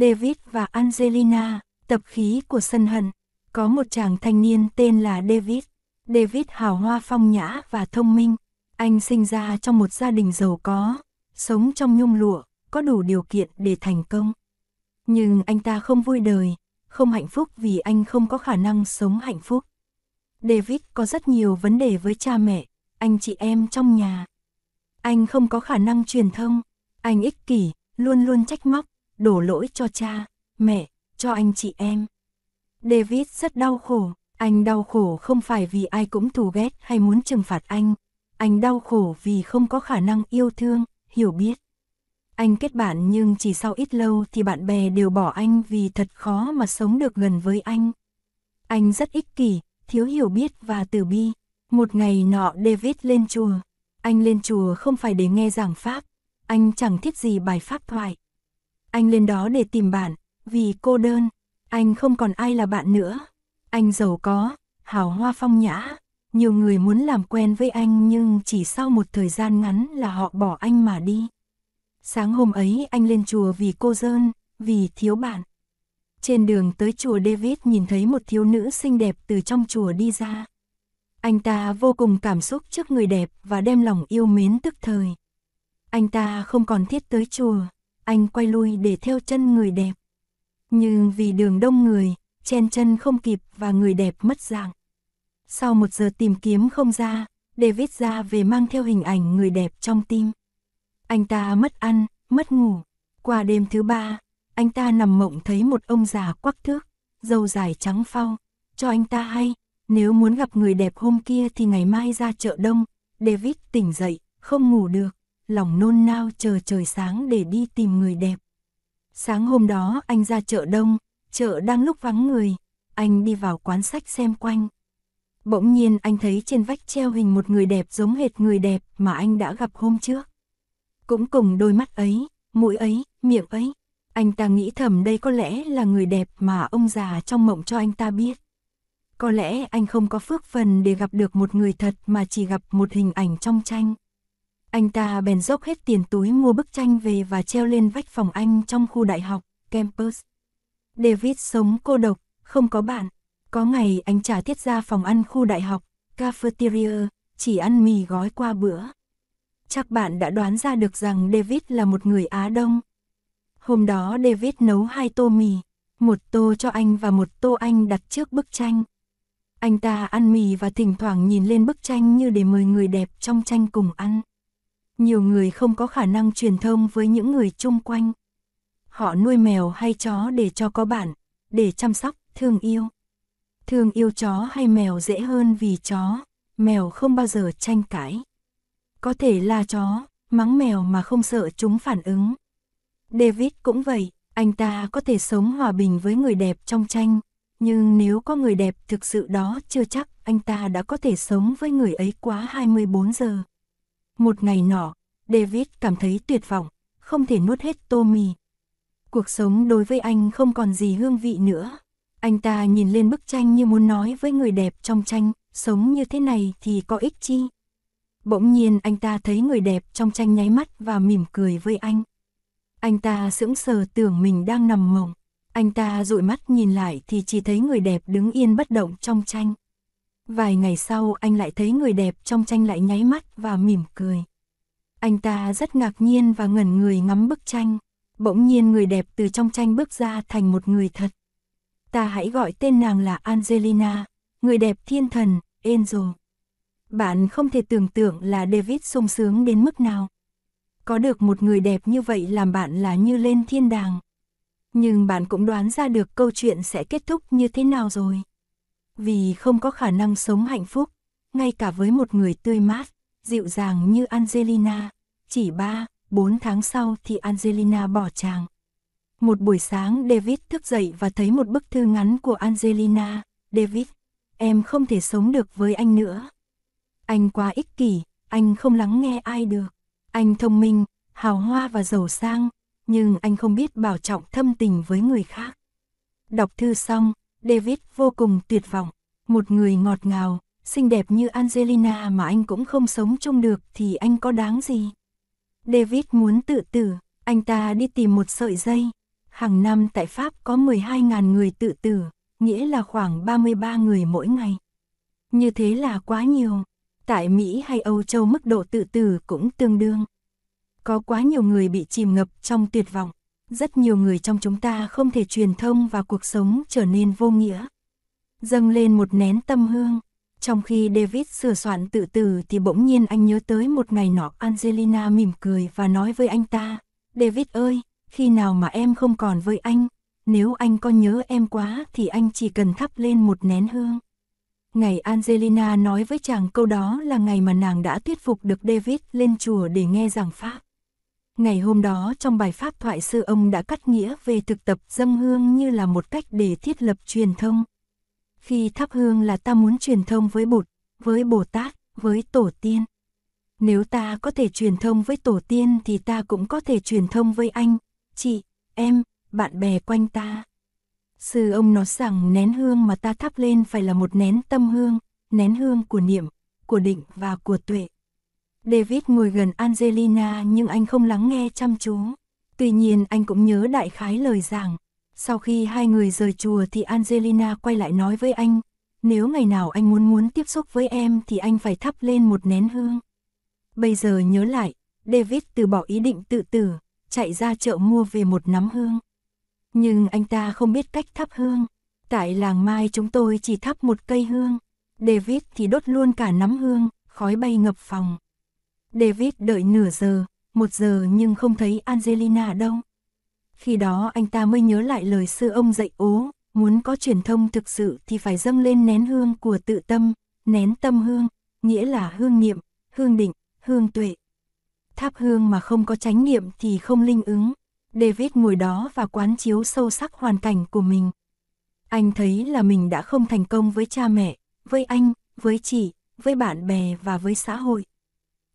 David và Angelina, tập khí của sân hận. Có một chàng thanh niên tên là David. David hào hoa phong nhã và thông minh. Anh sinh ra trong một gia đình giàu có, sống trong nhung lụa, có đủ điều kiện để thành công. Nhưng anh ta không vui đời, không hạnh phúc vì anh không có khả năng sống hạnh phúc. David có rất nhiều vấn đề với cha mẹ, anh chị em trong nhà. Anh không có khả năng truyền thông, anh ích kỷ, luôn luôn trách móc, đổ lỗi cho cha, mẹ, cho anh chị em. David rất đau khổ, anh đau khổ không phải vì ai cũng thù ghét hay muốn trừng phạt anh, anh đau khổ vì không có khả năng yêu thương, hiểu biết. Anh kết bạn nhưng chỉ sau ít lâu thì bạn bè đều bỏ anh vì thật khó mà sống được gần với anh. Anh rất ích kỷ, thiếu hiểu biết và từ bi. Một ngày nọ David lên chùa. Anh lên chùa không phải để nghe giảng pháp, anh chẳng thiết gì bài pháp thoại. Anh lên đó để tìm bạn, vì cô đơn, anh không còn ai là bạn nữa. Anh giàu có, hào hoa phong nhã, nhiều người muốn làm quen với anh nhưng chỉ sau một thời gian ngắn là họ bỏ anh mà đi. Sáng hôm ấy anh lên chùa vì cô dơn, vì thiếu bạn. Trên đường tới chùa David nhìn thấy một thiếu nữ xinh đẹp từ trong chùa đi ra. Anh ta vô cùng cảm xúc trước người đẹp và đem lòng yêu mến tức thời. Anh ta không còn thiết tới chùa, anh quay lui để theo chân người đẹp. Nhưng vì đường đông người, chen chân không kịp và người đẹp mất dạng. Sau một giờ tìm kiếm không ra, David ra về mang theo hình ảnh người đẹp trong tim. Anh ta mất ăn, mất ngủ. Qua đêm thứ ba, anh ta nằm mộng thấy một ông già quắc thước, dâu dài trắng phau, cho anh ta hay, nếu muốn gặp người đẹp hôm kia thì ngày mai ra chợ đông. David tỉnh dậy, không ngủ được, lòng nôn nao chờ trời sáng để đi tìm người đẹp. Sáng hôm đó anh ra chợ đông, chợ đang lúc vắng người, anh đi vào quán sách xem quanh. Bỗng nhiên anh thấy trên vách treo hình một người đẹp giống hệt người đẹp mà anh đã gặp hôm trước. Cũng cùng đôi mắt ấy, mũi ấy, miệng ấy. Anh ta nghĩ thầm đây có lẽ là người đẹp mà ông già trong mộng cho anh ta biết. Có lẽ anh không có phước phần để gặp được một người thật mà chỉ gặp một hình ảnh trong tranh. Anh ta bèn dốc hết tiền túi mua bức tranh về và treo lên vách phòng anh trong khu đại học, campus. David sống cô độc, không có bạn. Có ngày anh trả tiết ra phòng ăn khu đại học, cafeteria, chỉ ăn mì gói qua bữa. Chắc bạn đã đoán ra được rằng David là một người Á Đông. Hôm đó David nấu hai tô mì, một tô cho anh và một tô anh đặt trước bức tranh. Anh ta ăn mì và thỉnh thoảng nhìn lên bức tranh như để mời người đẹp trong tranh cùng ăn. Nhiều người không có khả năng truyền thông với những người chung quanh. Họ nuôi mèo hay chó để cho có bạn, để chăm sóc, thương yêu. Thương yêu chó hay mèo dễ hơn vì chó, mèo không bao giờ tranh cãi. Có thể là chó, mắng mèo mà không sợ chúng phản ứng. David cũng vậy, anh ta có thể sống hòa bình với người đẹp trong tranh, nhưng nếu có người đẹp thực sự đó chưa chắc anh ta đã có thể sống với người ấy quá 24 giờ. Một ngày nọ, David cảm thấy tuyệt vọng, không thể nuốt hết tô mì. Cuộc sống đối với anh không còn gì hương vị nữa. Anh ta nhìn lên bức tranh như muốn nói với người đẹp trong tranh, sống như thế này thì có ích chi. Bỗng nhiên anh ta thấy người đẹp trong tranh nháy mắt và mỉm cười với anh. Anh ta sững sờ tưởng mình đang nằm mộng. Anh ta dụi mắt nhìn lại thì chỉ thấy người đẹp đứng yên bất động trong tranh. Vài ngày sau anh lại thấy người đẹp trong tranh lại nháy mắt và mỉm cười. Anh ta rất ngạc nhiên và ngẩn người ngắm bức tranh. Bỗng nhiên người đẹp từ trong tranh bước ra thành một người thật. Ta hãy gọi tên nàng là Angelina, người đẹp thiên thần, Angel. Bạn không thể tưởng tượng là David sung sướng đến mức nào. Có được một người đẹp như vậy làm bạn là như lên thiên đàng. Nhưng bạn cũng đoán ra được câu chuyện sẽ kết thúc như thế nào rồi. Vì không có khả năng sống hạnh phúc, ngay cả với một người tươi mát, dịu dàng như Angelina, chỉ 3, 4 tháng sau thì Angelina bỏ chàng. Một buổi sáng David thức dậy và thấy một bức thư ngắn của Angelina. David, em không thể sống được với anh nữa. Anh quá ích kỷ, anh không lắng nghe ai được. Anh thông minh, hào hoa và giàu sang, nhưng anh không biết bảo trọng thâm tình với người khác. Đọc thư xong, David vô cùng tuyệt vọng. Một người ngọt ngào, xinh đẹp như Angelina mà anh cũng không sống chung được thì anh có đáng gì? David muốn tự tử, anh ta đi tìm một sợi dây. Hàng năm tại Pháp có 12.000 người tự tử, nghĩa là khoảng 33 người mỗi ngày. Như thế là quá nhiều. Tại Mỹ hay Âu Châu mức độ tự tử cũng tương đương. Có quá nhiều người bị chìm ngập trong tuyệt vọng. Rất nhiều người trong chúng ta không thể truyền thông và cuộc sống trở nên vô nghĩa. Dâng lên một nén tâm hương. Trong khi David sửa soạn tự tử thì bỗng nhiên anh nhớ tới một ngày nọ Angelina mỉm cười và nói với anh ta. David ơi, khi nào mà em không còn với anh, nếu anh có nhớ em quá thì anh chỉ cần thắp lên một nén hương. Ngày Angelina nói với chàng câu đó là ngày mà nàng đã thuyết phục được David lên chùa để nghe giảng Pháp. Ngày hôm đó trong bài Pháp thoại sư ông đã cắt nghĩa về thực tập dâng hương như là một cách để thiết lập truyền thông. Khi thắp hương là ta muốn truyền thông với Bụt, với Bồ Tát, với Tổ tiên. Nếu ta có thể truyền thông với Tổ tiên thì ta cũng có thể truyền thông với anh, chị, em, bạn bè quanh ta. Sư ông nói rằng nén hương mà ta thắp lên phải là một nén tâm hương, nén hương của niệm, của định và của tuệ. David ngồi gần Angelina nhưng anh không lắng nghe chăm chú. Tuy nhiên anh cũng nhớ đại khái lời giảng. Sau khi hai người rời chùa thì Angelina quay lại nói với anh, nếu ngày nào anh muốn muốn tiếp xúc với em thì anh phải thắp lên một nén hương. Bây giờ nhớ lại, David từ bỏ ý định tự tử, chạy ra chợ mua về một nắm hương. Nhưng anh ta không biết cách thắp hương. Tại làng Mai chúng tôi chỉ thắp một cây hương. David thì đốt luôn cả nắm hương, khói bay ngập phòng. David đợi nửa giờ, một giờ nhưng không thấy Angelina đâu. Khi đó anh ta mới nhớ lại lời sư ông dạy ố, muốn có truyền thông thực sự thì phải dâng lên nén hương của tự tâm, nén tâm hương, nghĩa là hương niệm, hương định, hương tuệ. Tháp hương mà không có chánh niệm thì không linh ứng. David ngồi đó và quán chiếu sâu sắc hoàn cảnh của mình. Anh thấy là mình đã không thành công với cha mẹ, với anh, với chị, với bạn bè và với xã hội.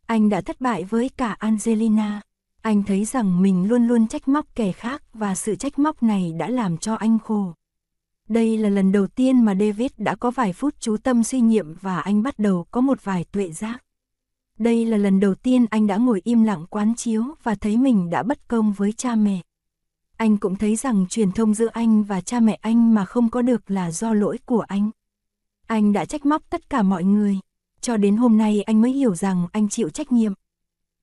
Anh đã thất bại với cả Angelina. Anh thấy rằng mình luôn luôn trách móc kẻ khác và sự trách móc này đã làm cho anh khổ. Đây là lần đầu tiên mà David đã có vài phút chú tâm suy nghiệm và anh bắt đầu có một vài tuệ giác. Đây là lần đầu tiên anh đã ngồi im lặng quán chiếu và thấy mình đã bất công với cha mẹ. Anh cũng thấy rằng truyền thông giữa anh và cha mẹ anh mà không có được là do lỗi của anh. Anh đã trách móc tất cả mọi người, cho đến hôm nay anh mới hiểu rằng anh chịu trách nhiệm.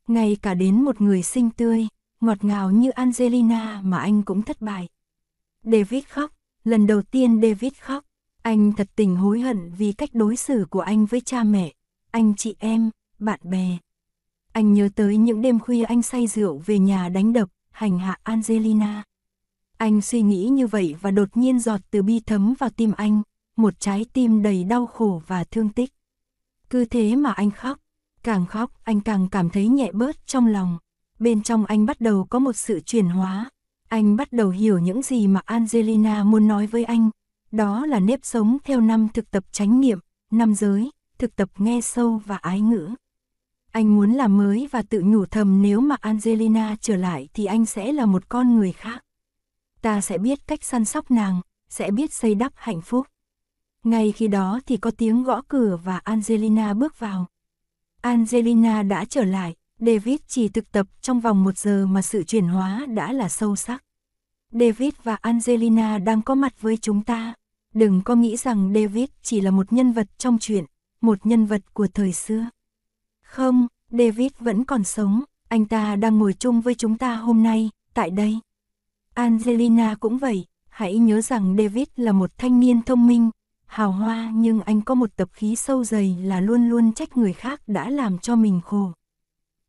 Ngay cả đến một người xinh tươi, ngọt ngào như Angelina mà anh cũng thất bại. David khóc, lần đầu tiên David khóc. Anh thật tình hối hận vì cách đối xử của anh với cha mẹ, anh chị em, bạn bè. Anh nhớ tới những đêm khuya anh say rượu về nhà đánh đập, hành hạ Angelina. Anh suy nghĩ như vậy và đột nhiên giọt từ bi thấm vào tim anh, một trái tim đầy đau khổ và thương tích. Cứ thế mà anh khóc, càng khóc anh càng cảm thấy nhẹ bớt trong lòng. Bên trong anh bắt đầu có một sự chuyển hóa. Anh bắt đầu hiểu những gì mà Angelina muốn nói với anh. Đó là nếp sống theo năm thực tập chánh niệm, năm giới, thực tập nghe sâu và ái ngữ. Anh muốn làm mới và tự nhủ thầm nếu mà Angelina trở lại thì anh sẽ là một con người khác. Ta sẽ biết cách săn sóc nàng, sẽ biết xây đắp hạnh phúc. Ngay khi đó thì có tiếng gõ cửa và Angelina bước vào. Angelina đã trở lại, David chỉ thực tập trong vòng một giờ mà sự chuyển hóa đã là sâu sắc. David và Angelina đang có mặt với chúng ta. Đừng có nghĩ rằng David chỉ là một nhân vật trong chuyện, một nhân vật của thời xưa. Không, David vẫn còn sống, anh ta đang ngồi chung với chúng ta hôm nay, tại đây. Angelina cũng vậy, hãy nhớ rằng David là một thanh niên thông minh, hào hoa nhưng anh có một tập khí sâu dày là luôn luôn trách người khác đã làm cho mình khổ.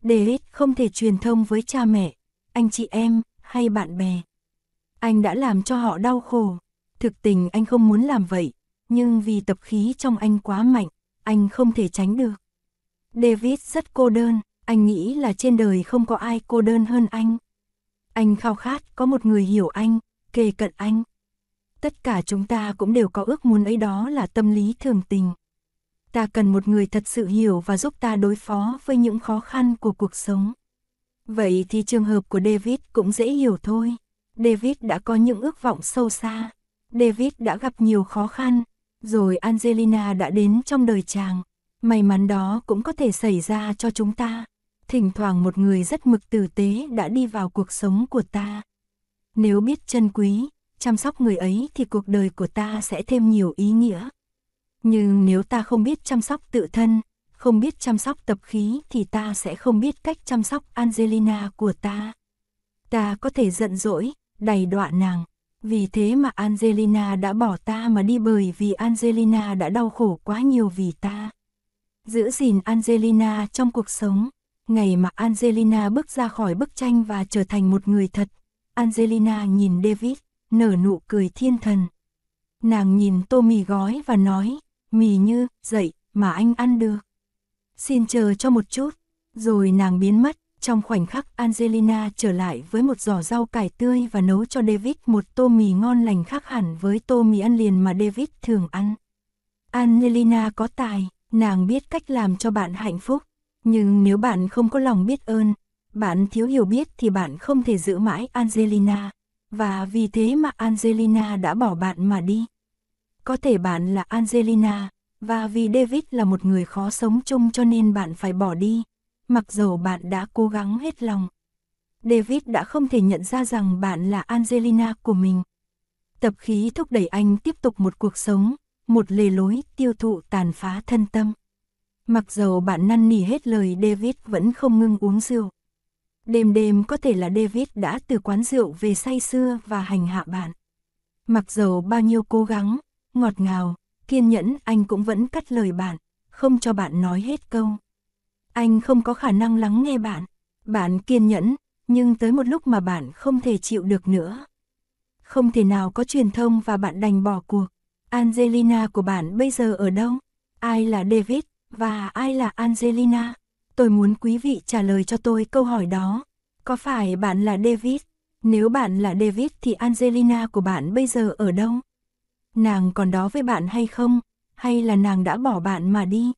David không thể truyền thông với cha mẹ, anh chị em, hay bạn bè. Anh đã làm cho họ đau khổ. Thực tình anh không muốn làm vậy, nhưng vì tập khí trong anh quá mạnh, anh không thể tránh được. David rất cô đơn, anh nghĩ là trên đời không có ai cô đơn hơn anh. Anh khao khát có một người hiểu anh, kề cận anh. Tất cả chúng ta cũng đều có ước muốn ấy đó là tâm lý thường tình. Ta cần một người thật sự hiểu và giúp ta đối phó với những khó khăn của cuộc sống. Vậy thì trường hợp của David cũng dễ hiểu thôi. David đã có những ước vọng sâu xa. David đã gặp nhiều khó khăn. Rồi Angelina đã đến trong đời chàng. May mắn đó cũng có thể xảy ra cho chúng ta. Thỉnh thoảng một người rất mực tử tế đã đi vào cuộc sống của ta. Nếu biết trân quý, chăm sóc người ấy thì cuộc đời của ta sẽ thêm nhiều ý nghĩa. Nhưng nếu ta không biết chăm sóc tự thân, không biết chăm sóc tập khí thì ta sẽ không biết cách chăm sóc Angelina của ta. Ta có thể giận dỗi, đầy đọa nàng. Vì thế mà Angelina đã bỏ ta mà đi bởi vì Angelina đã đau khổ quá nhiều vì ta. Giữ gìn Angelina trong cuộc sống. Ngày mà Angelina bước ra khỏi bức tranh và trở thành một người thật, Angelina nhìn David, nở nụ cười thiên thần. Nàng nhìn tô mì gói và nói, mì như, dậy, mà anh ăn được. Xin chờ cho một chút, rồi nàng biến mất. Trong khoảnh khắc Angelina trở lại với một giỏ rau cải tươi và nấu cho David một tô mì ngon lành khác hẳn với tô mì ăn liền mà David thường ăn. Angelina có tài, nàng biết cách làm cho bạn hạnh phúc. Nhưng nếu bạn không có lòng biết ơn, bạn thiếu hiểu biết thì bạn không thể giữ mãi Angelina. Và vì thế mà Angelina đã bỏ bạn mà đi. Có thể bạn là Angelina, và vì David là một người khó sống chung cho nên bạn phải bỏ đi, mặc dầu bạn đã cố gắng hết lòng. David đã không thể nhận ra rằng bạn là Angelina của mình. Tập khí thúc đẩy anh tiếp tục một cuộc sống, một lề lối tiêu thụ tàn phá thân tâm. Mặc dầu bạn năn nỉ hết lời David vẫn không ngưng uống rượu. Đêm đêm có thể là David đã từ quán rượu về say xưa và hành hạ bạn. Mặc dầu bao nhiêu cố gắng, ngọt ngào, kiên nhẫn anh cũng vẫn cắt lời bạn, không cho bạn nói hết câu. Anh không có khả năng lắng nghe bạn, bạn kiên nhẫn, nhưng tới một lúc mà bạn không thể chịu được nữa. Không thể nào có truyền thông và bạn đành bỏ cuộc. Angelina của bạn bây giờ ở đâu? Ai là David và ai là Angelina? Tôi muốn quý vị trả lời cho tôi câu hỏi đó. Có phải bạn là David? Nếu bạn là David thì Angelina của bạn bây giờ ở đâu? Nàng còn đó với bạn hay không? Hay là nàng đã bỏ bạn mà đi?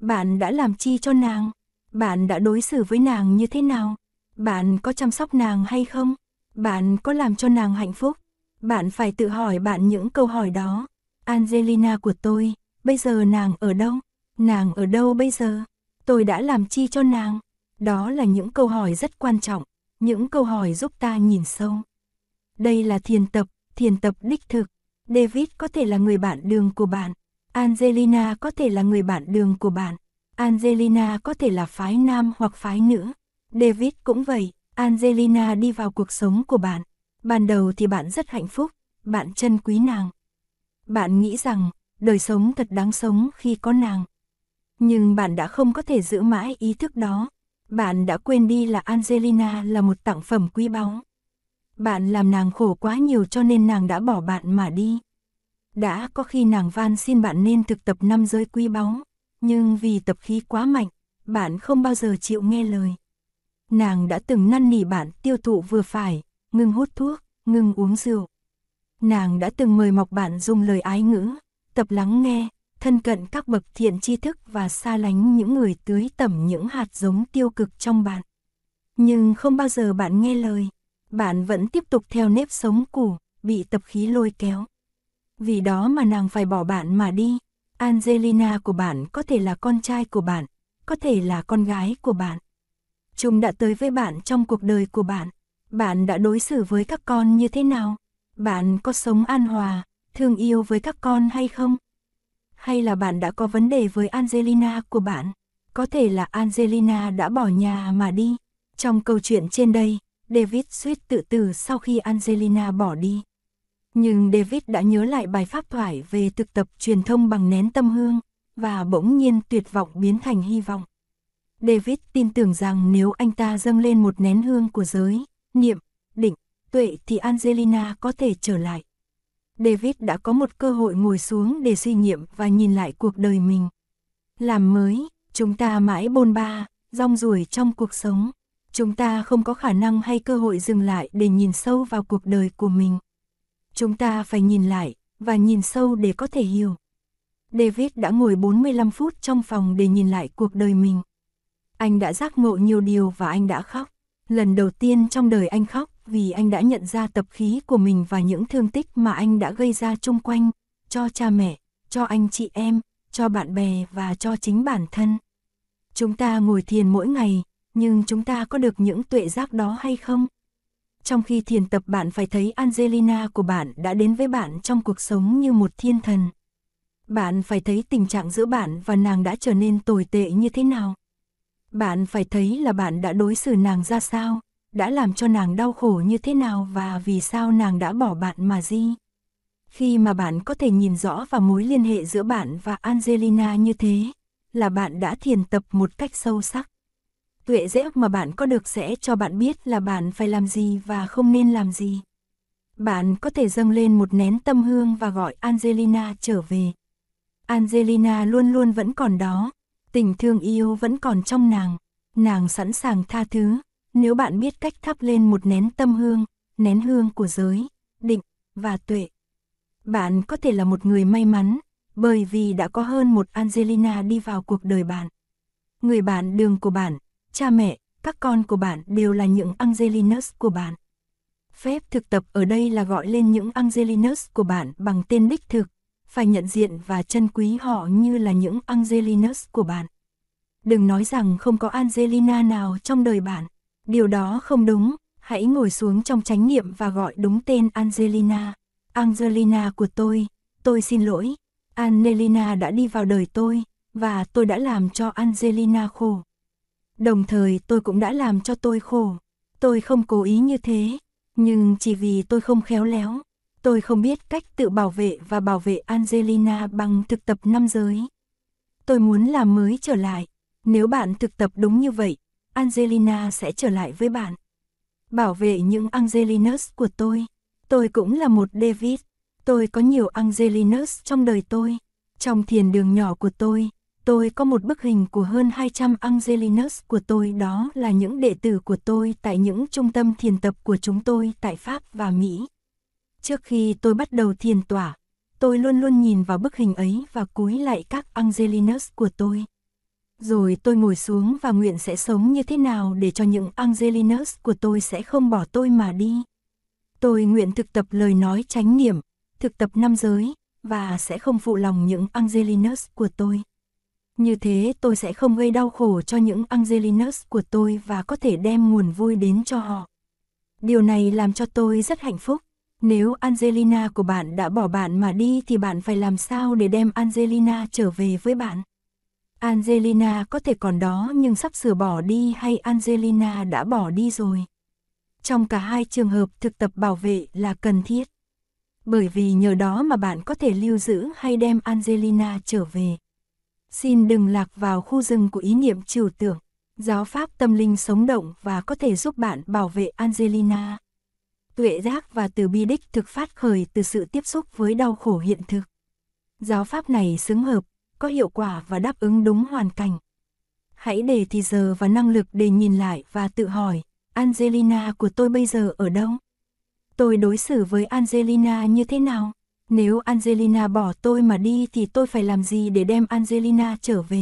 Bạn đã làm chi cho nàng? Bạn đã đối xử với nàng như thế nào? Bạn có chăm sóc nàng hay không? Bạn có làm cho nàng hạnh phúc? Bạn phải tự hỏi bạn những câu hỏi đó. Angelina của tôi, bây giờ nàng ở đâu? Nàng ở đâu bây giờ? Tôi đã làm chi cho nàng? Đó là những câu hỏi rất quan trọng, những câu hỏi giúp ta nhìn sâu. Đây là thiền tập, thiền tập đích thực. David có thể là người bạn đường của bạn. Angelina có thể là người bạn đường của bạn. Angelina có thể là phái nam hoặc phái nữ. David cũng vậy, Angelina đi vào cuộc sống của bạn. Ban đầu thì bạn rất hạnh phúc, bạn trân quý nàng. Bạn nghĩ rằng, đời sống thật đáng sống khi có nàng. Nhưng bạn đã không có thể giữ mãi ý thức đó. Bạn đã quên đi là Angelina là một tặng phẩm quý báu. Bạn làm nàng khổ quá nhiều cho nên nàng đã bỏ bạn mà đi. Đã có khi nàng van xin bạn nên thực tập năm giới quý báu, nhưng vì tập khí quá mạnh, bạn không bao giờ chịu nghe lời. Nàng đã từng năn nỉ bạn tiêu thụ vừa phải, ngừng hút thuốc, ngừng uống rượu. Nàng đã từng mời mọc bạn dùng lời ái ngữ, tập lắng nghe, thân cận các bậc thiện tri thức và xa lánh những người tưới tẩm những hạt giống tiêu cực trong bạn. Nhưng không bao giờ bạn nghe lời, bạn vẫn tiếp tục theo nếp sống cũ, bị tập khí lôi kéo. Vì đó mà nàng phải bỏ bạn mà đi. Angelina của bạn có thể là con trai của bạn, có thể là con gái của bạn. Chúng đã tới với bạn trong cuộc đời của bạn. Bạn đã đối xử với các con như thế nào? Bạn có sống an hòa, thương yêu với các con hay không? Hay là bạn đã có vấn đề với Angelina của bạn? Có thể là Angelina đã bỏ nhà mà đi. Trong câu chuyện trên đây, David suýt tự tử sau khi Angelina bỏ đi. Nhưng David đã nhớ lại bài pháp thoại về thực tập truyền thông bằng nén tâm hương, và bỗng nhiên tuyệt vọng biến thành hy vọng. David tin tưởng rằng nếu anh ta dâng lên một nén hương của giới, niệm, định, tuệ thì Angelina có thể trở lại. David đã có một cơ hội ngồi xuống để suy nghiệm và nhìn lại cuộc đời mình. Làm mới, chúng ta mãi bôn ba, rong ruổi trong cuộc sống. Chúng ta không có khả năng hay cơ hội dừng lại để nhìn sâu vào cuộc đời của mình. Chúng ta phải nhìn lại và nhìn sâu để có thể hiểu. David đã ngồi 45 phút trong phòng để nhìn lại cuộc đời mình. Anh đã giác ngộ nhiều điều và anh đã khóc. Lần đầu tiên trong đời anh khóc vì anh đã nhận ra tập khí của mình và những thương tích mà anh đã gây ra chung quanh, cho cha mẹ, cho anh chị em, cho bạn bè và cho chính bản thân. Chúng ta ngồi thiền mỗi ngày, nhưng chúng ta có được những tuệ giác đó hay không? Trong khi thiền tập bạn phải thấy Angelina của bạn đã đến với bạn trong cuộc sống như một thiên thần. Bạn phải thấy tình trạng giữa bạn và nàng đã trở nên tồi tệ như thế nào. Bạn phải thấy là bạn đã đối xử nàng ra sao, đã làm cho nàng đau khổ như thế nào và vì sao nàng đã bỏ bạn mà đi. Khi mà bạn có thể nhìn rõ vào mối liên hệ giữa bạn và Angelina như thế, là bạn đã thiền tập một cách sâu sắc. Tuệ dễ mà bạn có được sẽ cho bạn biết là bạn phải làm gì và không nên làm gì. Bạn có thể dâng lên một nén tâm hương và gọi Angelina trở về. Angelina luôn luôn vẫn còn đó, tình thương yêu vẫn còn trong nàng, nàng sẵn sàng tha thứ, nếu bạn biết cách thắp lên một nén tâm hương, nén hương của giới, định và tuệ. Bạn có thể là một người may mắn, bởi vì đã có hơn một Angelina đi vào cuộc đời bạn. Người bạn đường của bạn, cha mẹ, các con của bạn đều là những Angelinus của bạn. Phép thực tập ở đây là gọi lên những Angelinus của bạn bằng tên đích thực, phải nhận diện và trân quý họ như là những Angelinus của bạn. Đừng nói rằng không có Angelina nào trong đời bạn, điều đó không đúng, hãy ngồi xuống trong chánh niệm và gọi đúng tên Angelina. Angelina của tôi, tôi xin lỗi, Angelina đã đi vào đời tôi, và tôi đã làm cho Angelina khổ. Đồng thời tôi cũng đã làm cho tôi khổ. Tôi không cố ý như thế, nhưng chỉ vì tôi không khéo léo. Tôi không biết cách tự bảo vệ và bảo vệ Angelina bằng thực tập năm giới. Tôi muốn làm mới trở lại. Nếu bạn thực tập đúng như vậy, Angelina sẽ trở lại với bạn. Bảo vệ những Angelinus của tôi. Tôi cũng là một David. Tôi có nhiều Angelinus trong đời tôi. Trong thiền đường nhỏ của tôi, tôi có một bức hình của hơn 200 Angelinus của tôi đó là những đệ tử của tôi tại những trung tâm thiền tập của chúng tôi tại Pháp và Mỹ. Trước khi tôi bắt đầu thiền tỏa, tôi luôn luôn nhìn vào bức hình ấy và cúi lại các Angelinus của tôi. Rồi tôi ngồi xuống và nguyện sẽ sống như thế nào để cho những Angelinus của tôi sẽ không bỏ tôi mà đi. Tôi nguyện thực tập lời nói chánh niệm, thực tập năm giới, và sẽ không phụ lòng những Angelinus của tôi. Như thế tôi sẽ không gây đau khổ cho những Angelinus của tôi và có thể đem nguồn vui đến cho họ. Điều này làm cho tôi rất hạnh phúc. Nếu Angelina của bạn đã bỏ bạn mà đi thì bạn phải làm sao để đem Angelina trở về với bạn? Angelina có thể còn đó nhưng sắp sửa bỏ đi hay Angelina đã bỏ đi rồi? Trong cả hai trường hợp thực tập bảo vệ là cần thiết. Bởi vì nhờ đó mà bạn có thể lưu giữ hay đem Angelina trở về. Xin đừng lạc vào khu rừng của ý niệm trừu tưởng. Giáo pháp tâm linh sống động và có thể giúp bạn bảo vệ Angelina. Tuệ giác và từ bi đích thực phát khởi từ sự tiếp xúc với đau khổ hiện thực. Giáo pháp này xứng hợp, có hiệu quả và đáp ứng đúng hoàn cảnh. Hãy để thì giờ và năng lực để nhìn lại và tự hỏi, Angelina của tôi bây giờ ở đâu? Tôi đối xử với Angelina như thế nào? Nếu Angelina bỏ tôi mà đi thì tôi phải làm gì để đem Angelina trở về?